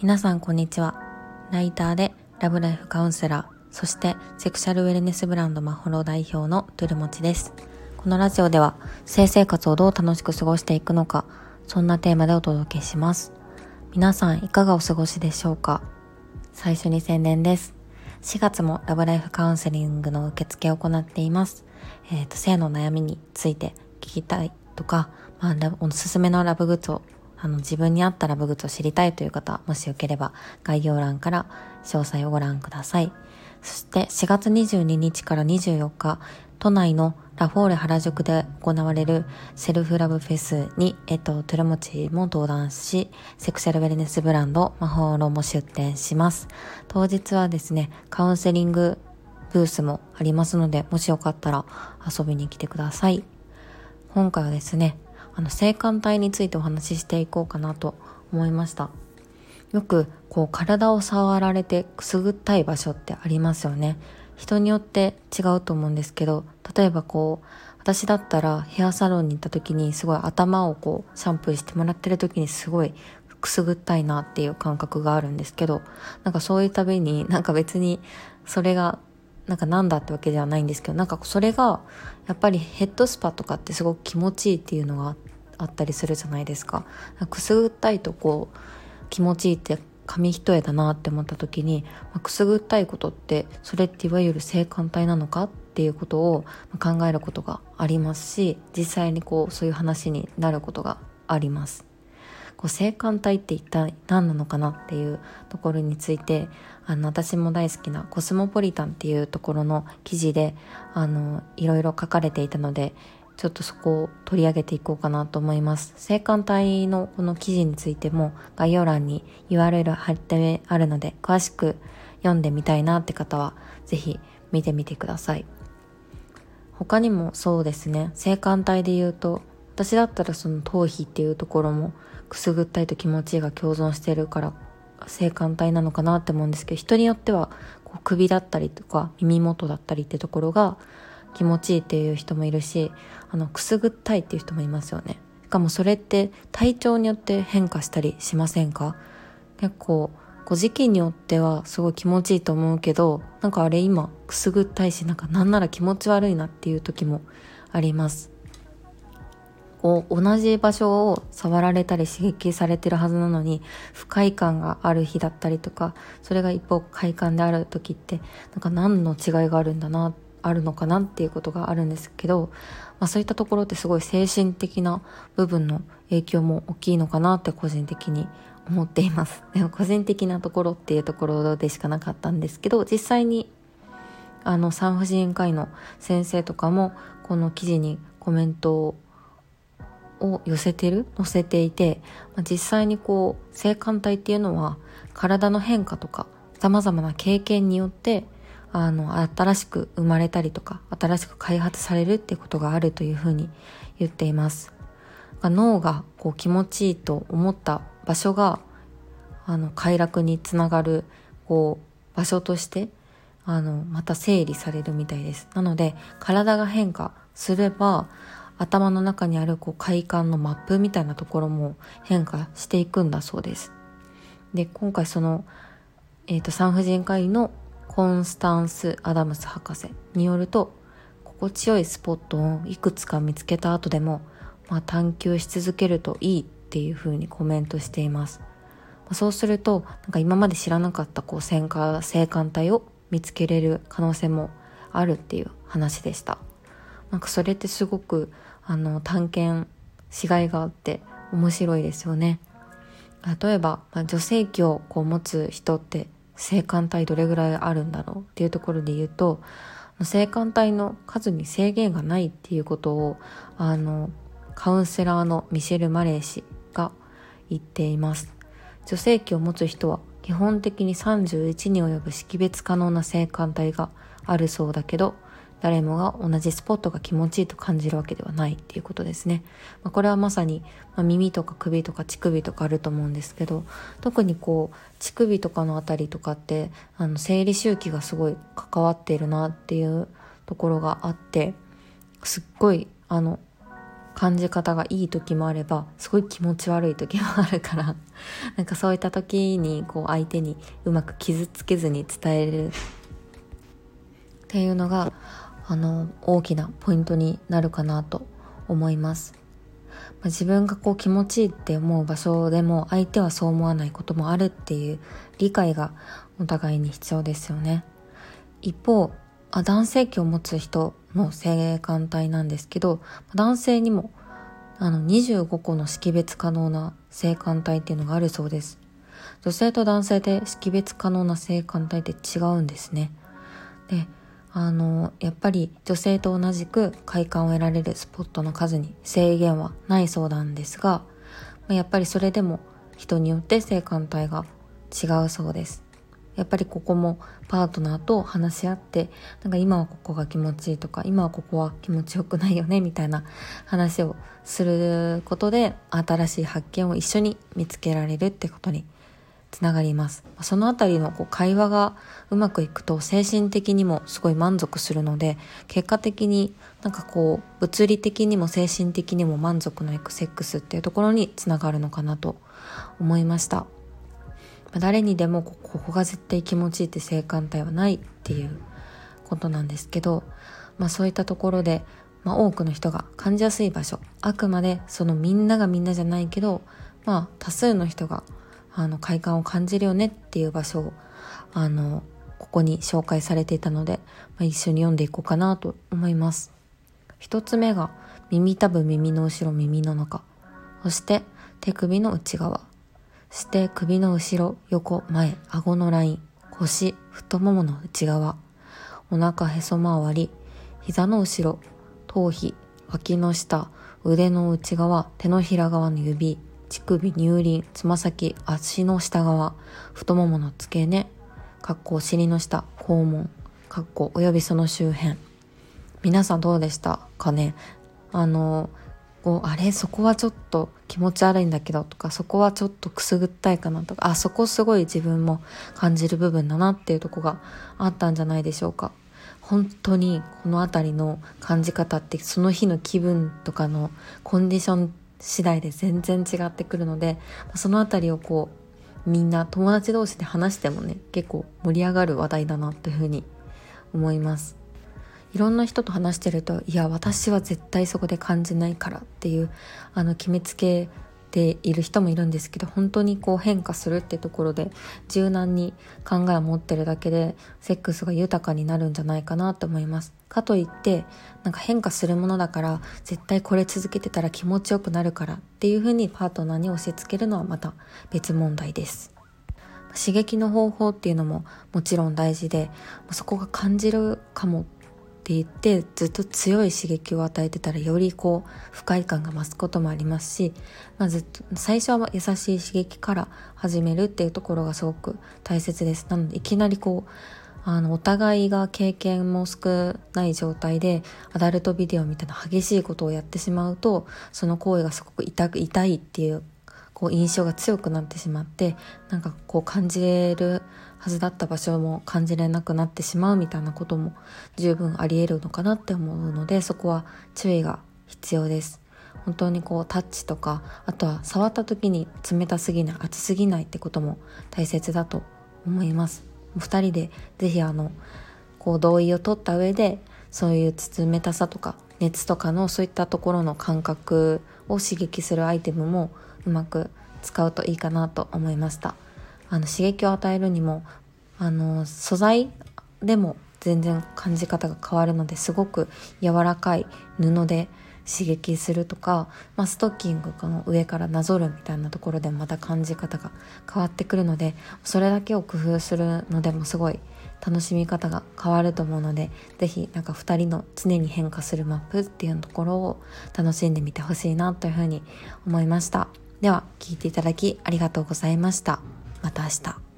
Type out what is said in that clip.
皆さんこんにちは。ライターでラブライフカウンセラーそしてセクシャルウェルネスブランドマホロ代表のトゥルモチです。このラジオでは性生活をどう楽しく過ごしていくのかそんなテーマでお届けします。皆さんいかがお過ごしでしょうか。最初に宣伝です。4月もラブライフカウンセリングの受付を行っています。えっ、ー、と性の悩みについて聞きたいとか、まあ、おすすめのラブグッズをあの、自分に合ったラブグッズを知りたいという方、もしよければ概要欄から詳細をご覧ください。そして4月22日から24日、都内のラフォーレ原宿で行われるセルフラブフェスに、えっと、トゥルモチも登壇し、セクシャルウェルネスブランド、魔法ロも出展します。当日はですね、カウンセリングブースもありますので、もしよかったら遊びに来てください。今回はですね、あの性感帯についてお話ししていこうかなと思いました。よくこう体を触られてくすぐったい場所ってありますよね。人によって違うと思うんですけど例えばこう私だったらヘアサロンに行った時にすごい頭をこうシャンプーしてもらってる時にすごいくすぐったいなっていう感覚があるんですけどなんかそういうたびになんか別にそれがなんかなんだってわけではないんですけどなんかそれがやっぱりヘッドスパとかってすごく気持ちいいっていうのがあったりするじゃないですか。くすぐったいとこう気持ちいいって紙一重だなって思った時に、まあ、くすぐったいことってそれっていわゆる性感帯なのかっていうことを考えることがありますし実際にこうそういう話になることがあります。こう性感帯って一体何なのかなっていうところについてあの私も大好きなコスモポリタンっていうところの記事であのいろいろ書かれていたのでちょっとそこを取り上げていこうかなと思います。性感帯のこの記事についても概要欄に URL 貼ってあるので詳しく読んでみたいなって方はぜひ見てみてください。他にもそうですね、性感帯で言うと私だったらその頭皮っていうところもくすぐったいと気持ちが共存してるから性感帯なのかなって思うんですけど人によってはこう首だったりとか耳元だったりってところが気持ちいいっていう人もいるしあのくすぐったいっていう人もいますよね。しかもそれって体調によって変化したりしませんか？結構こう時期によってはすごい気持ちいいと思うけどなんかあれ今くすぐったいしなんかなんなら気持ち悪いなっていう時もあります。こう同じ場所を触られたり刺激されてるはずなのに不快感がある日だったりとかそれが一方快感である時ってなんか何の違いがあるんだなあるのかなっていうことがあるんですけど、まあ、そういったところってすごい精神的な部分の影響も大きいのかなって個人的に思っています。でも個人的なところっていうところでしかなかったんですけど実際にあの産婦人科医の先生とかもこの記事にコメントをを寄せてる載せていて、まあ、実際にこう性感帯っていうのは体の変化とか様々な経験によってあの新しく生まれたりとか新しく開発されるってことがあるというふうに言っています。脳がこう気持ちいいと思った場所があの快楽につながるこう場所としてあのまた整理されるみたいです。なので体が変化すれば頭の中にあるこう快感のマップみたいなところも変化していくんだそうです。で今回その、えーと、産婦人科医のコンスタンス・アダムス博士によると心地よいスポットをいくつか見つけた後でも、まあ、探求し続けるといいっていうふうにコメントしています。ま、そうするとなんか今まで知らなかったこう性感性感帯を見つけれる可能性もあるっていう話でした。なんかそれってすごくあの探検しがいがあって面白いですよね。例えば、まあ、女性器をこう持つ人って性感帯どれぐらいあるんだろうっていうところで言うと性感帯の数に制限がないっていうことをあのカウンセラーのミシェル・マレー氏が言っています。女性器を持つ人は基本的に31に及ぶ識別可能な性感帯があるそうだけど誰もが同じスポットが気持ちいいと感じるわけではないっていうことですね。まあ、これはまさに、まあ、耳とか首とか乳首とかあると思うんですけど特にこう乳首とかのあたりとかってあの生理周期がすごい関わっているなっていうところがあってすっごいあの感じ方がいい時もあればすごい気持ち悪い時もあるから なんかそういった時にこう相手にうまく傷つけずに伝えるっていうのがあの大きなポイントになるかなと思います。まあ、自分がこう気持ちいいって思う場所でも相手はそう思わないこともあるっていう理解がお互いに必要ですよね。一方あ男性器を持つ人の性感帯なんですけど男性にもあの25個の識別可能な性感帯っていうのがあるそうです女性と男性で識別可能な性感帯って違うんですねであのやっぱり女性と同じく快感を得られるスポットの数に制限はないそうなんですがやっぱりそれでも人によって性感帯が違うそうです。やっぱりここもパートナーと話し合ってなんか今はここが気持ちいいとか今はここは気持ちよくないよねみたいな話をすることで新しい発見を一緒に見つけられるってことにつながりますそのあたりのこう会話がうまくいくと精神的にもすごい満足するので結果的になんかこう物理的にも精神的にも満足のいくセックスっていうところにつながるのかなと思いました。誰にでもここが絶対気持ちいいって性感帯はないっていうことなんですけど、まあ、そういったところで、まあ、多くの人が感じやすい場所あくまでそのみんながみんなじゃないけど、まあ、多数の人があの快感を感じるよねっていう場所をあのここに紹介されていたので、まあ、一緒に読んでいこうかなと思います。一つ目が耳たぶ耳の後ろ耳の中。そして手首の内側。そして首の後ろ、横、前、顎のライン、腰、太ももの内側、お腹へそ周り、膝の後ろ、頭皮、脇の下、腕の内側、手のひら側の指、乳首、乳輪、つま先、足の下側、太ももの付け根、かっこお尻の下、肛門、かっこおよびその周辺。皆さんどうでした？かね。あの、こうあれ？そこはちょっと気持ち悪いんだけどとかそこはちょっとくすぐったいかなとかあそこすごい自分も感じる部分だなっていうとこがあったんじゃないでしょうか。本当にこの辺りの感じ方ってその日の気分とかのコンディション次第で全然違ってくるのでその辺りをこうみんな友達同士で話してもね結構盛り上がる話題だなというふうに思います。いろんな人と話してるといや私は絶対そこで感じないからっていうあの決めつけている人もいるんですけど本当にこう変化するってところで柔軟に考えを持ってるだけでセックスが豊かになるんじゃないかなと思います。かといってなんか変化するものだから絶対これ続けてたら気持ちよくなるからっていうふうにパートナーに押し付けるのはまた別問題です。刺激の方法っていうのももちろん大事でそこが感じるかもって言ってずっと強い刺激を与えてたらよりこう不快感が増すこともありますし、まあ、ずっと最初は優しい刺激から始めるっていうところがすごく大切です。なのでいきなりこうあのお互いが経験も少ない状態でアダルトビデオみたいな激しいことをやってしまうとその行為がすごく痛く痛いっていうこう印象が強くなってしまってなんかこう感じれるはずだった場所も感じれなくなってしまうみたいなことも十分あり得るのかなって思うのでそこは注意が必要です。本当にこうタッチとかあとは触った時に冷たすぎない熱すぎないってことも大切だと思います。2人で是非あのこう同意を取った上でそういう冷たさとか熱とかのそういったところの感覚を刺激するアイテムもうまく使うといいかなと思いました。あの刺激を与えるにもあの素材でも全然感じ方が変わるのですごく柔らかい布で刺激するとか、まあ、ストッキングの上からなぞるみたいなところでまた感じ方が変わってくるのでそれだけを工夫するのでもすごい楽しみ方が変わると思うので是非なんか2人の常に変化するマップっていうところを楽しんでみてほしいなというふうに思いました。では聞いていただきありがとうございました。また明日。